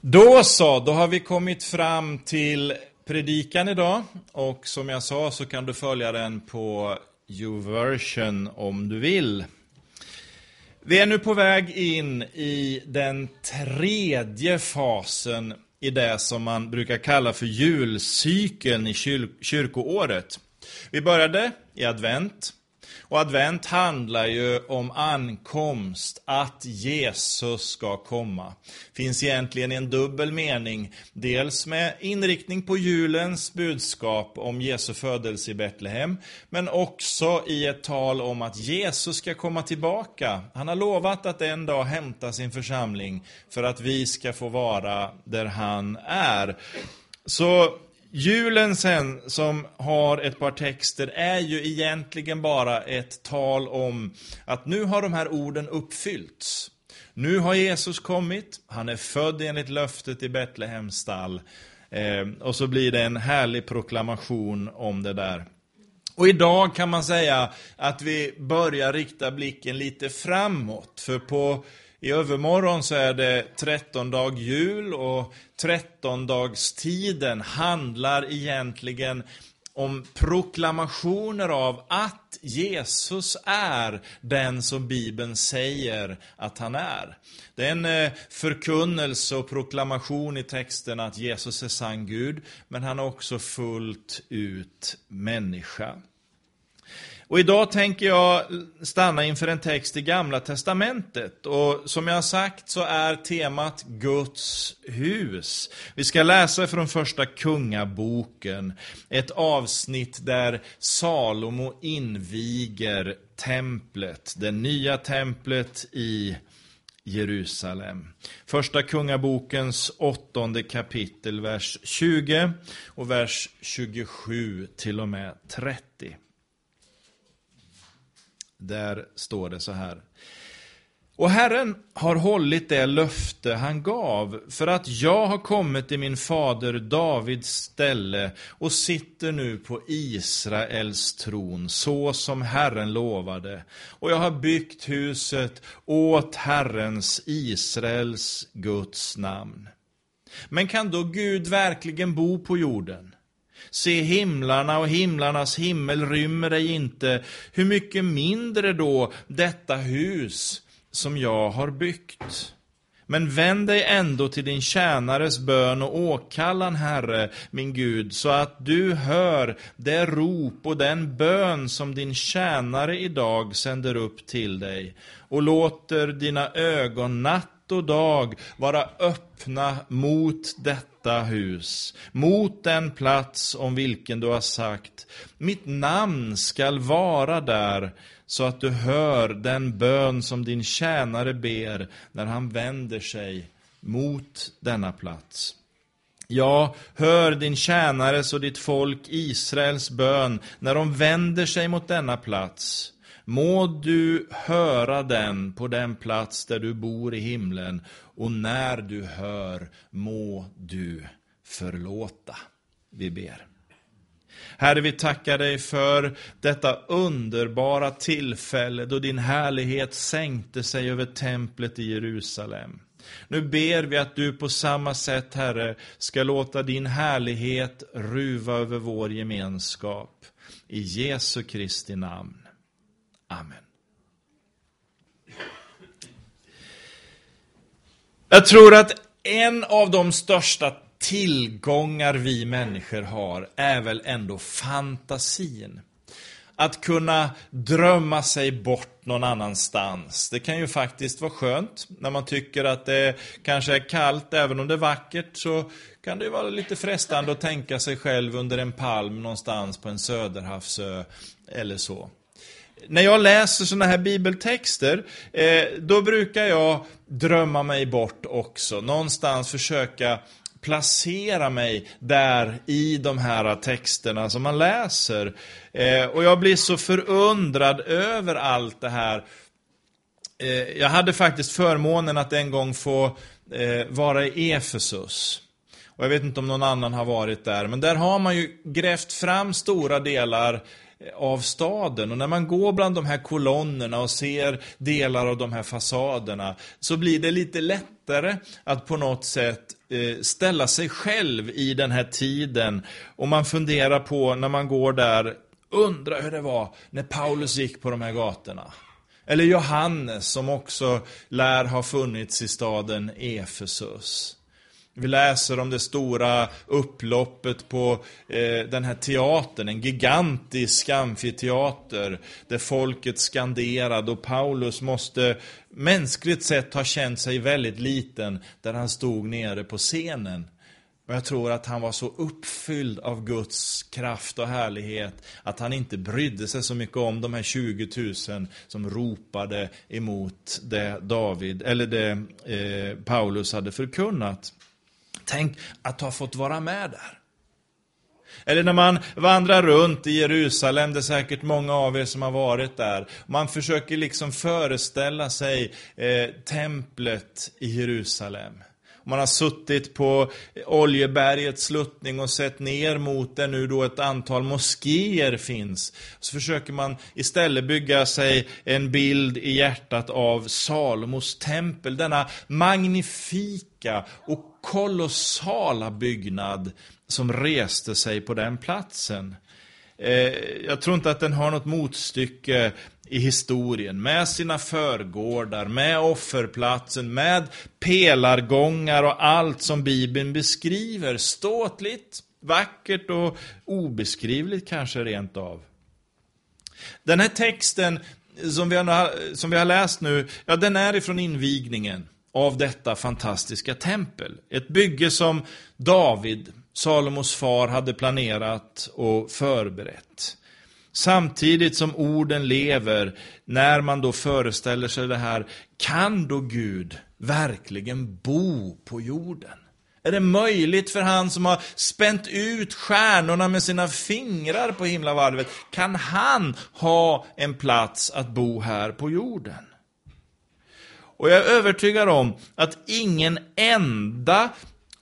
Då så, då har vi kommit fram till predikan idag. Och som jag sa så kan du följa den på YouVersion om du vill. Vi är nu på väg in i den tredje fasen i det som man brukar kalla för julcykeln i kyr kyrkoåret. Vi började i advent. Och advent handlar ju om ankomst, att Jesus ska komma. Finns egentligen en dubbel mening, dels med inriktning på julens budskap om Jesu födelse i Betlehem, men också i ett tal om att Jesus ska komma tillbaka. Han har lovat att en dag hämta sin församling för att vi ska få vara där han är. Så Julen sen, som har ett par texter, är ju egentligen bara ett tal om att nu har de här orden uppfyllts. Nu har Jesus kommit, han är född enligt löftet i Betlehems stall. Eh, och så blir det en härlig proklamation om det där. Och idag kan man säga att vi börjar rikta blicken lite framåt. För på i övermorgon så är det 13 dag jul och 13 dagstiden handlar egentligen om proklamationer av att Jesus är den som Bibeln säger att han är. Det är en eh, förkunnelse och proklamation i texten att Jesus är sann Gud, men han är också fullt ut människa. Och idag tänker jag stanna inför en text i Gamla Testamentet. Och som jag har sagt så är temat Guds hus. Vi ska läsa från första Kungaboken, ett avsnitt där Salomo inviger templet, det nya templet i Jerusalem. Första Kungabokens åttonde kapitel, vers 20 och vers 27 till och med 30. Där står det så här. Och Herren har hållit det löfte han gav, för att jag har kommit i min fader Davids ställe och sitter nu på Israels tron, så som Herren lovade. Och jag har byggt huset åt Herrens, Israels, Guds namn. Men kan då Gud verkligen bo på jorden? Se himlarna och himlarnas himmel rymmer dig inte. Hur mycket mindre då detta hus som jag har byggt? Men vänd dig ändå till din tjänares bön och åkallan, Herre, min Gud, så att du hör det rop och den bön som din tjänare idag sänder upp till dig och låter dina ögon natt och dag vara öppna mot detta hus, mot den plats om vilken du har sagt, mitt namn skall vara där, så att du hör den bön som din tjänare ber när han vänder sig mot denna plats. Ja, hör din tjänares och ditt folk Israels bön när de vänder sig mot denna plats. Må du höra den på den plats där du bor i himlen och när du hör må du förlåta. Vi ber. Herre, vi tackar dig för detta underbara tillfälle då din härlighet sänkte sig över templet i Jerusalem. Nu ber vi att du på samma sätt, Herre, ska låta din härlighet ruva över vår gemenskap. I Jesu Kristi namn. Amen. Jag tror att en av de största tillgångar vi människor har är väl ändå fantasin. Att kunna drömma sig bort någon annanstans. Det kan ju faktiskt vara skönt när man tycker att det kanske är kallt, även om det är vackert så kan det ju vara lite frestande att tänka sig själv under en palm någonstans på en söderhavsö eller så när jag läser sådana här bibeltexter, eh, då brukar jag drömma mig bort också. Någonstans försöka placera mig där i de här texterna som man läser. Eh, och jag blir så förundrad över allt det här. Eh, jag hade faktiskt förmånen att en gång få eh, vara i Efesus. Och jag vet inte om någon annan har varit där, men där har man ju grävt fram stora delar av staden. Och när man går bland de här kolonnerna och ser delar av de här fasaderna så blir det lite lättare att på något sätt eh, ställa sig själv i den här tiden. Och man funderar på när man går där, undrar hur det var när Paulus gick på de här gatorna. Eller Johannes som också lär ha funnits i staden Efesus. Vi läser om det stora upploppet på eh, den här teatern, en gigantisk amfiteater där folket skanderade och Paulus måste mänskligt sett ha känt sig väldigt liten där han stod nere på scenen. Och jag tror att han var så uppfylld av Guds kraft och härlighet att han inte brydde sig så mycket om de här 20 000 som ropade emot det David, eller det eh, Paulus hade förkunnat. Tänk att ha fått vara med där. Eller när man vandrar runt i Jerusalem, det är säkert många av er som har varit där. Man försöker liksom föreställa sig eh, templet i Jerusalem. Man har suttit på Oljebergets sluttning och sett ner mot där nu då ett antal moskéer finns. Så försöker man istället bygga sig en bild i hjärtat av Salomos tempel. Denna magnifika och kolossala byggnad som reste sig på den platsen. Eh, jag tror inte att den har något motstycke i historien med sina förgårdar, med offerplatsen, med pelargångar och allt som Bibeln beskriver. Ståtligt, vackert och obeskrivligt kanske rent av. Den här texten som vi har, som vi har läst nu, ja den är ifrån invigningen av detta fantastiska tempel. Ett bygge som David, Salomos far, hade planerat och förberett. Samtidigt som orden lever, när man då föreställer sig det här, kan då Gud verkligen bo på jorden? Är det möjligt för han som har spänt ut stjärnorna med sina fingrar på himlavalvet, kan han ha en plats att bo här på jorden? Och jag är övertygad om att ingen enda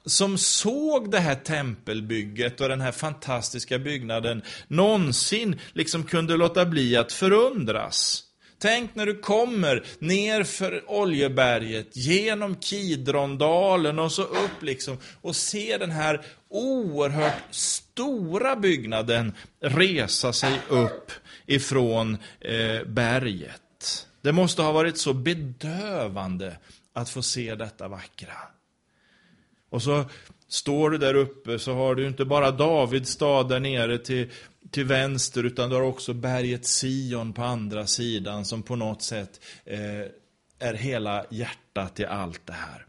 som såg det här tempelbygget och den här fantastiska byggnaden någonsin liksom kunde låta bli att förundras. Tänk när du kommer ner för Oljeberget, genom Kidrondalen och så upp liksom och ser den här oerhört stora byggnaden resa sig upp ifrån eh, berget. Det måste ha varit så bedövande att få se detta vackra. Och så står du där uppe så har du inte bara Davids stad där nere till, till vänster utan du har också berget Sion på andra sidan som på något sätt eh, är hela hjärtat i allt det här.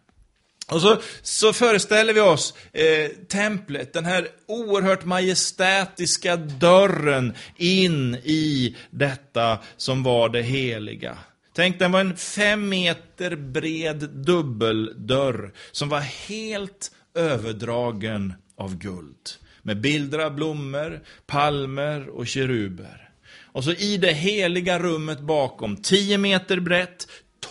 Och så, så föreställer vi oss eh, templet, den här oerhört majestätiska dörren in i detta som var det heliga. Tänk, den var en fem meter bred dubbeldörr som var helt överdragen av guld. Med bilder av blommor, palmer och keruber. Och så i det heliga rummet bakom, 10 meter brett,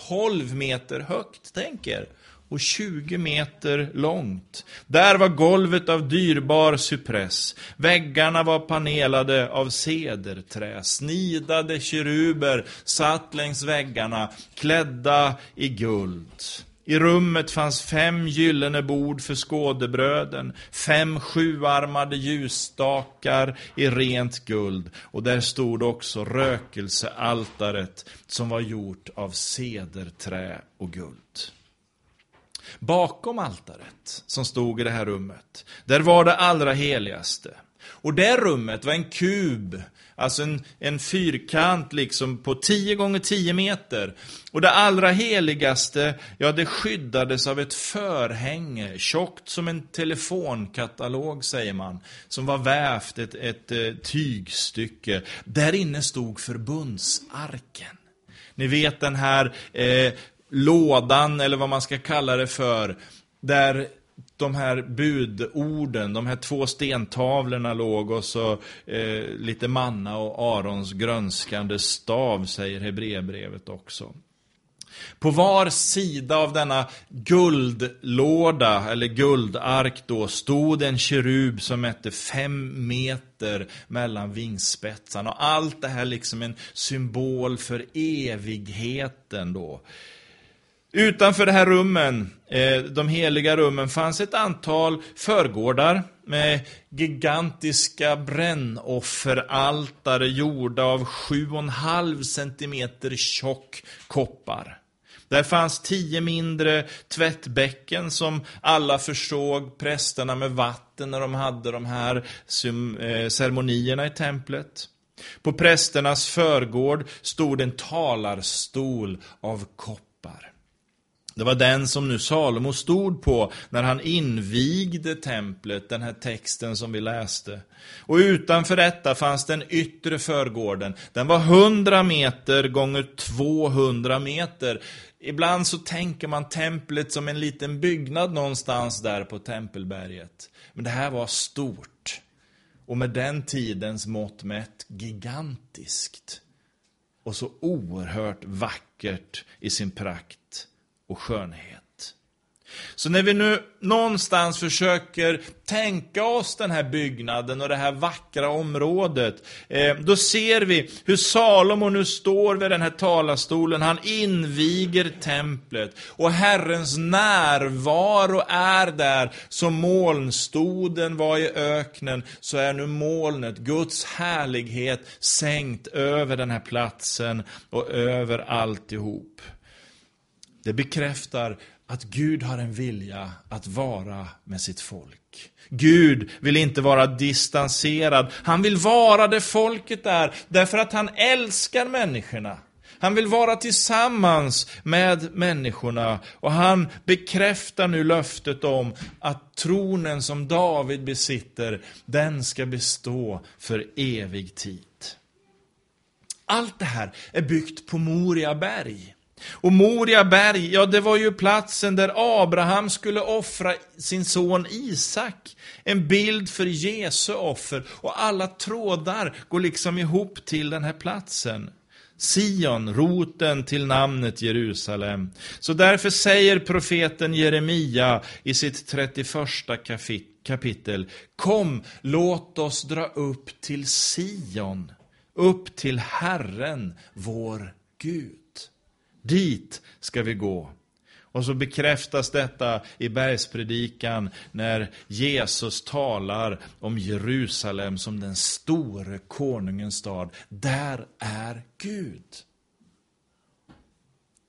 12 meter högt, tänk er och 20 meter långt. Där var golvet av dyrbar cypress. Väggarna var panelade av cederträ. Snidade keruber satt längs väggarna, klädda i guld. I rummet fanns fem gyllene bord för skådebröden, fem sjuarmade ljusstakar i rent guld och där stod också rökelsealtaret som var gjort av cederträ och guld. Bakom altaret som stod i det här rummet, där var det allra heligaste. Och det rummet var en kub, alltså en, en fyrkant liksom på 10 gånger 10 meter. Och det allra heligaste, ja det skyddades av ett förhänge, tjockt som en telefonkatalog säger man, som var vävt ett, ett, ett tygstycke. Där inne stod förbundsarken. Ni vet den här eh, lådan, eller vad man ska kalla det för, där de här budorden, de här två stentavlorna låg och så eh, lite manna och Arons grönskande stav, säger Hebreerbrevet också. På var sida av denna guldlåda, eller guldark då, stod en kerub som mätte fem meter mellan vingspetsarna. Och allt det här liksom en symbol för evigheten då. Utanför de här rummen, eh, de heliga rummen, fanns ett antal förgårdar med gigantiska brännofferaltare gjorda av 7,5 centimeter tjock koppar. Där fanns tio mindre tvättbäcken som alla försåg prästerna med vatten när de hade de här eh, ceremonierna i templet. På prästernas förgård stod en talarstol av koppar. Det var den som nu Salomo stod på när han invigde templet, den här texten som vi läste. Och utanför detta fanns den yttre förgården. Den var 100 meter gånger 200 meter. Ibland så tänker man templet som en liten byggnad någonstans där på Tempelberget. Men det här var stort. Och med den tidens mått mätt gigantiskt. Och så oerhört vackert i sin prakt och skönhet. Så när vi nu någonstans försöker tänka oss den här byggnaden och det här vackra området, eh, då ser vi hur Salomo nu står vid den här talarstolen, han inviger templet och Herrens närvaro är där som molnstoden var i öknen, så är nu molnet, Guds härlighet, sänkt över den här platsen och över alltihop. Det bekräftar att Gud har en vilja att vara med sitt folk. Gud vill inte vara distanserad. Han vill vara det folket är, därför att han älskar människorna. Han vill vara tillsammans med människorna och han bekräftar nu löftet om att tronen som David besitter, den ska bestå för evig tid. Allt det här är byggt på Moria berg. Och Moria berg, ja det var ju platsen där Abraham skulle offra sin son Isak. En bild för Jesu offer. Och alla trådar går liksom ihop till den här platsen. Sion, roten till namnet Jerusalem. Så därför säger profeten Jeremia i sitt 31 kapitel, Kom, låt oss dra upp till Sion, upp till Herren, vår Gud. Dit ska vi gå. Och så bekräftas detta i bergspredikan när Jesus talar om Jerusalem som den store konungens stad. Där är Gud.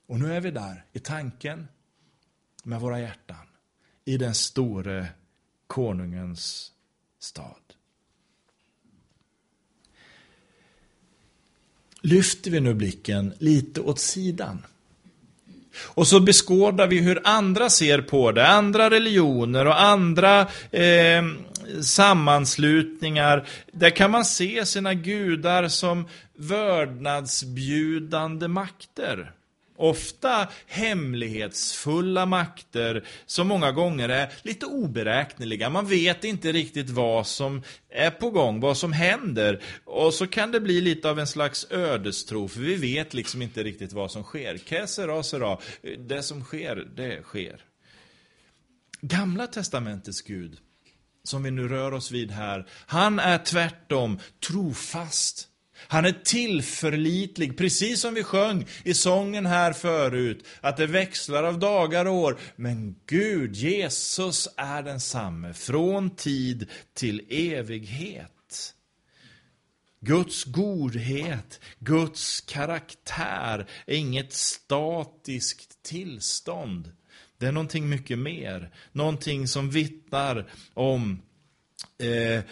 Och nu är vi där i tanken med våra hjärtan i den store konungens stad. Lyfter vi nu blicken lite åt sidan. Och så beskådar vi hur andra ser på det, andra religioner och andra eh, sammanslutningar. Där kan man se sina gudar som vördnadsbjudande makter. Ofta hemlighetsfulla makter som många gånger är lite oberäkneliga. Man vet inte riktigt vad som är på gång, vad som händer. Och så kan det bli lite av en slags ödestro, för vi vet liksom inte riktigt vad som sker. Kesera, sera, det som sker, det sker. Gamla testamentets Gud, som vi nu rör oss vid här, han är tvärtom trofast han är tillförlitlig, precis som vi sjöng i sången här förut, att det växlar av dagar och år. Men Gud, Jesus, är densamme från tid till evighet. Guds godhet, Guds karaktär är inget statiskt tillstånd. Det är någonting mycket mer. Någonting som vittnar om eh,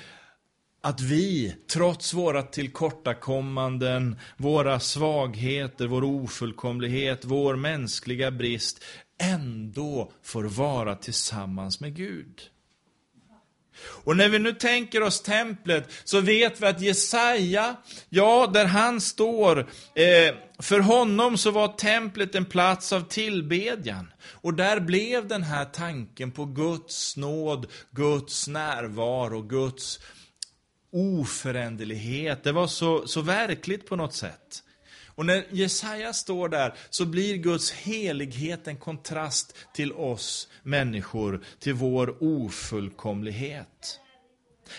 att vi, trots våra tillkortakommanden, våra svagheter, vår ofullkomlighet, vår mänskliga brist, ändå får vara tillsammans med Gud. Och när vi nu tänker oss templet så vet vi att Jesaja, ja, där han står, eh, för honom så var templet en plats av tillbedjan. Och där blev den här tanken på Guds nåd, Guds närvaro, Guds oföränderlighet. Det var så, så verkligt på något sätt. Och när Jesaja står där så blir Guds helighet en kontrast till oss människor, till vår ofullkomlighet.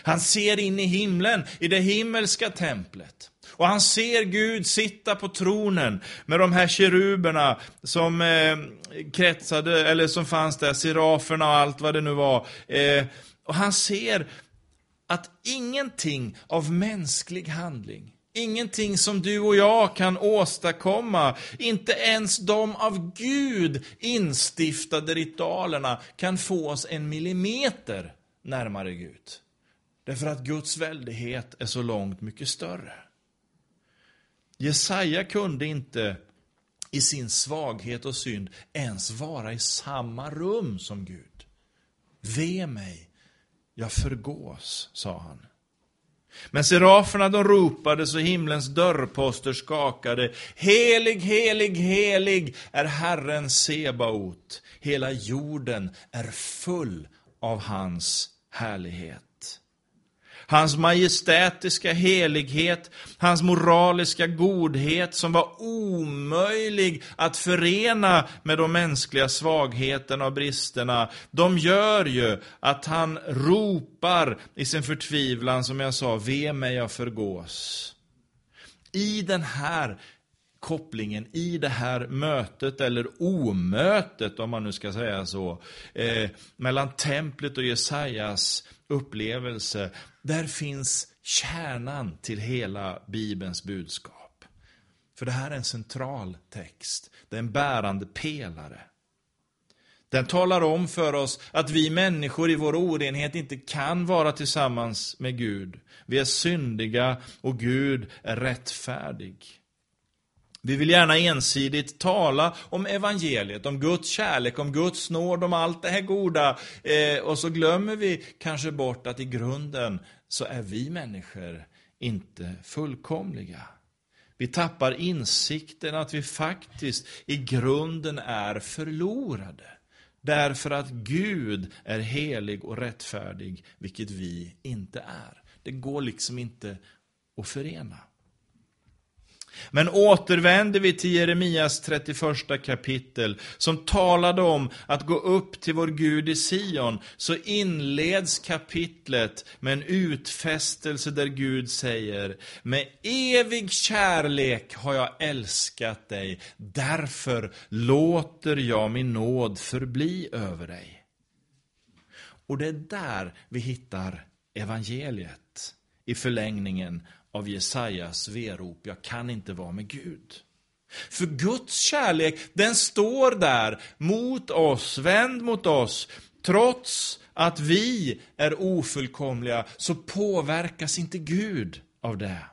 Han ser in i himlen, i det himmelska templet. Och han ser Gud sitta på tronen med de här keruberna som eh, kretsade, eller som fanns där, seraferna och allt vad det nu var. Eh, och han ser att ingenting av mänsklig handling, ingenting som du och jag kan åstadkomma, inte ens de av Gud instiftade ritualerna kan få oss en millimeter närmare Gud. Därför att Guds väldighet är så långt mycket större. Jesaja kunde inte i sin svaghet och synd ens vara i samma rum som Gud. Ve mig, jag förgås, sa han. Men seraferna de ropade så himlens dörrposter skakade. Helig, helig, helig är Herren Sebaot. Hela jorden är full av hans härlighet. Hans majestätiska helighet, hans moraliska godhet som var omöjlig att förena med de mänskliga svagheterna och bristerna. De gör ju att han ropar i sin förtvivlan, som jag sa, ve mig jag förgås. I den här kopplingen i det här mötet, eller omötet om man nu ska säga så, eh, mellan templet och Jesajas upplevelse, där finns kärnan till hela Bibelns budskap. För det här är en central text, det är en bärande pelare. Den talar om för oss att vi människor i vår orenhet inte kan vara tillsammans med Gud. Vi är syndiga och Gud är rättfärdig. Vi vill gärna ensidigt tala om evangeliet, om Guds kärlek, om Guds nåd, om allt det här goda. Eh, och så glömmer vi kanske bort att i grunden så är vi människor inte fullkomliga. Vi tappar insikten att vi faktiskt i grunden är förlorade. Därför att Gud är helig och rättfärdig, vilket vi inte är. Det går liksom inte att förena. Men återvänder vi till Jeremias 31 kapitel, som talade om att gå upp till vår Gud i Sion, så inleds kapitlet med en utfästelse där Gud säger, med evig kärlek har jag älskat dig, därför låter jag min nåd förbli över dig. Och det är där vi hittar evangeliet i förlängningen av Jesajas verop, jag kan inte vara med Gud. För Guds kärlek, den står där mot oss, vänd mot oss. Trots att vi är ofullkomliga så påverkas inte Gud av det.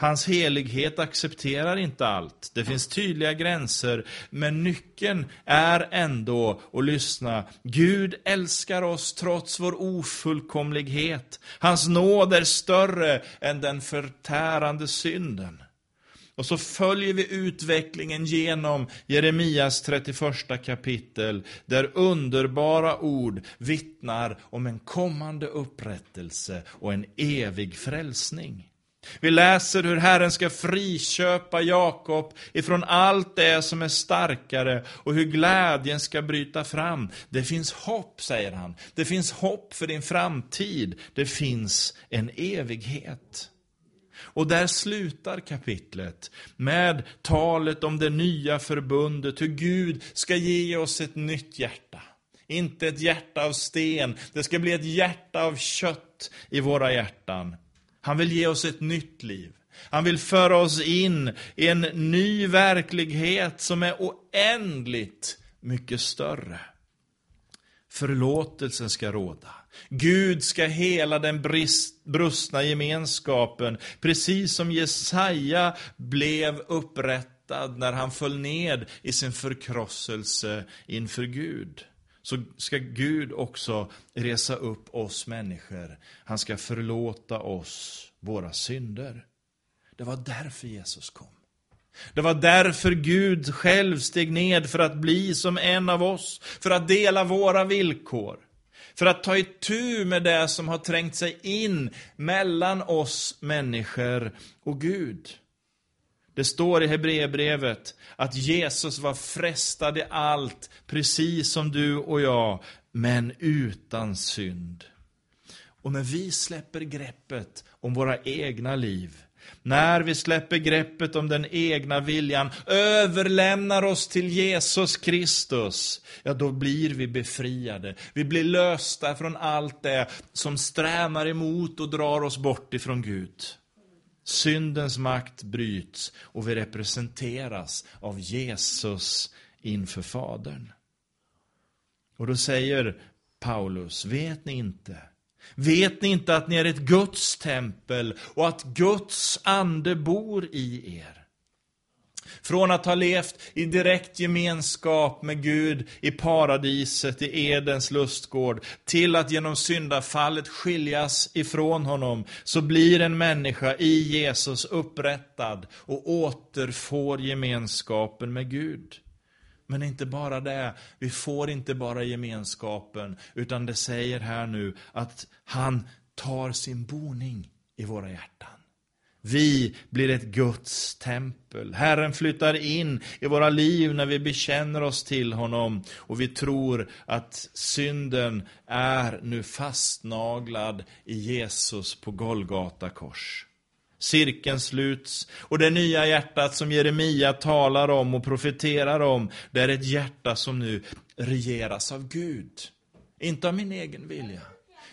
Hans helighet accepterar inte allt. Det finns tydliga gränser, men nyckeln är ändå att lyssna. Gud älskar oss trots vår ofullkomlighet. Hans nåd är större än den förtärande synden. Och så följer vi utvecklingen genom Jeremias 31 kapitel, där underbara ord vittnar om en kommande upprättelse och en evig frälsning. Vi läser hur Herren ska friköpa Jakob ifrån allt det som är starkare och hur glädjen ska bryta fram. Det finns hopp, säger han. Det finns hopp för din framtid. Det finns en evighet. Och där slutar kapitlet med talet om det nya förbundet, hur Gud ska ge oss ett nytt hjärta. Inte ett hjärta av sten, det ska bli ett hjärta av kött i våra hjärtan. Han vill ge oss ett nytt liv. Han vill föra oss in i en ny verklighet som är oändligt mycket större. Förlåtelsen ska råda. Gud ska hela den brist, brustna gemenskapen, precis som Jesaja blev upprättad när han föll ned i sin förkrosselse inför Gud så ska Gud också resa upp oss människor. Han ska förlåta oss våra synder. Det var därför Jesus kom. Det var därför Gud själv steg ned för att bli som en av oss, för att dela våra villkor. För att ta itu med det som har trängt sig in mellan oss människor och Gud. Det står i Hebreerbrevet att Jesus var frestad i allt, precis som du och jag, men utan synd. Och när vi släpper greppet om våra egna liv, när vi släpper greppet om den egna viljan, överlämnar oss till Jesus Kristus, ja då blir vi befriade. Vi blir lösta från allt det som strävar emot och drar oss bort ifrån Gud. Syndens makt bryts och vi representeras av Jesus inför Fadern. Och då säger Paulus, vet ni inte? Vet ni inte att ni är ett Guds tempel och att Guds ande bor i er? Från att ha levt i direkt gemenskap med Gud i paradiset, i Edens lustgård, till att genom syndafallet skiljas ifrån honom, så blir en människa i Jesus upprättad och återfår gemenskapen med Gud. Men inte bara det, vi får inte bara gemenskapen, utan det säger här nu att han tar sin boning i våra hjärtan. Vi blir ett Guds tempel. Herren flyttar in i våra liv när vi bekänner oss till honom och vi tror att synden är nu fastnaglad i Jesus på Golgata kors. Cirkeln sluts och det nya hjärtat som Jeremia talar om och profeterar om, det är ett hjärta som nu regeras av Gud. Inte av min egen vilja.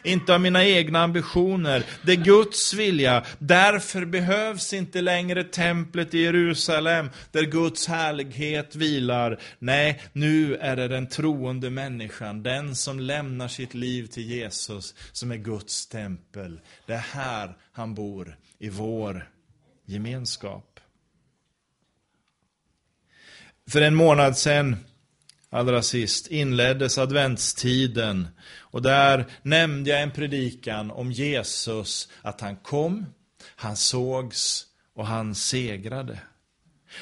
Inte av mina egna ambitioner. Det är Guds vilja. Därför behövs inte längre templet i Jerusalem, där Guds härlighet vilar. Nej, nu är det den troende människan, den som lämnar sitt liv till Jesus, som är Guds tempel. Det är här han bor, i vår gemenskap. För en månad sedan allra sist inleddes adventstiden och där nämnde jag en predikan om Jesus, att han kom, han sågs och han segrade.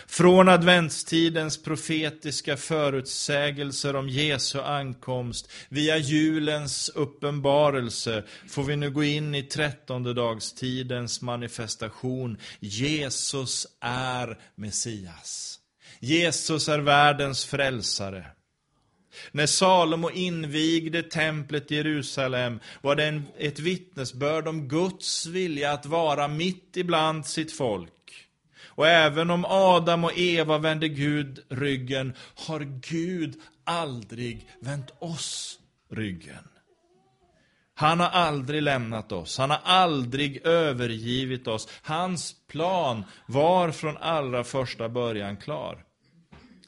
Från adventstidens profetiska förutsägelser om Jesu ankomst via julens uppenbarelse får vi nu gå in i trettondedagstidens manifestation. Jesus är Messias. Jesus är världens frälsare. När Salomo invigde templet i Jerusalem var det en, ett vittnesbörd om Guds vilja att vara mitt ibland sitt folk. Och även om Adam och Eva vände Gud ryggen, har Gud aldrig vänt oss ryggen. Han har aldrig lämnat oss, han har aldrig övergivit oss. Hans plan var från allra första början klar.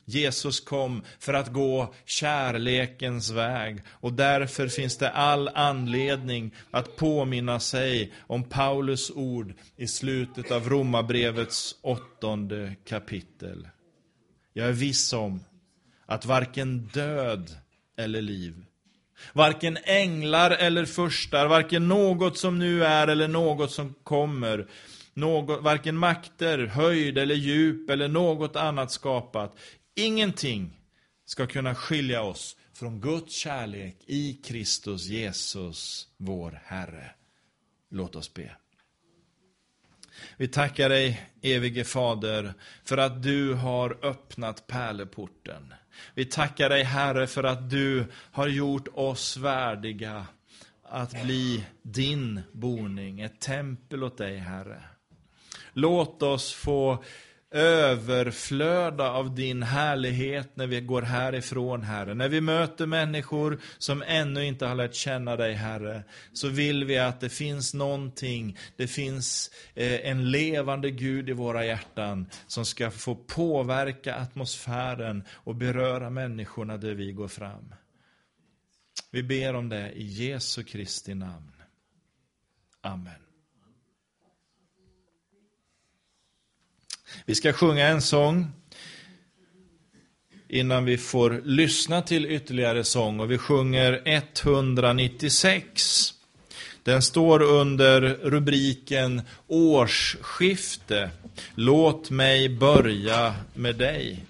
Jesus kom för att gå kärlekens väg och därför finns det all anledning att påminna sig om Paulus ord i slutet av Romarbrevets åttonde kapitel. Jag är viss om att varken död eller liv, varken änglar eller furstar, varken något som nu är eller något som kommer, något, varken makter, höjd eller djup eller något annat skapat Ingenting ska kunna skilja oss från Guds kärlek i Kristus Jesus, vår Herre. Låt oss be. Vi tackar dig, evige Fader, för att du har öppnat pärleporten. Vi tackar dig, Herre, för att du har gjort oss värdiga att bli din boning, ett tempel åt dig, Herre. Låt oss få överflöda av din härlighet när vi går härifrån, Herre. När vi möter människor som ännu inte har lärt känna dig, Herre, så vill vi att det finns någonting, det finns eh, en levande Gud i våra hjärtan som ska få påverka atmosfären och beröra människorna där vi går fram. Vi ber om det i Jesu Kristi namn. Amen. Vi ska sjunga en sång innan vi får lyssna till ytterligare sång och vi sjunger 196. Den står under rubriken Årsskifte. Låt mig börja med dig.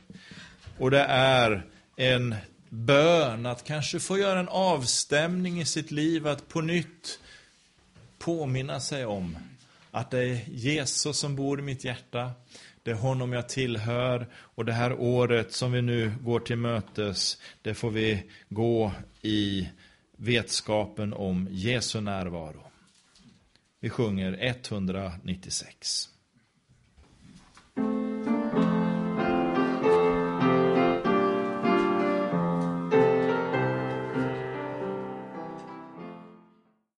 Och det är en bön att kanske få göra en avstämning i sitt liv, att på nytt påminna sig om att det är Jesus som bor i mitt hjärta det är honom jag tillhör och det här året som vi nu går till mötes, det får vi gå i vetskapen om Jesu närvaro. Vi sjunger 196.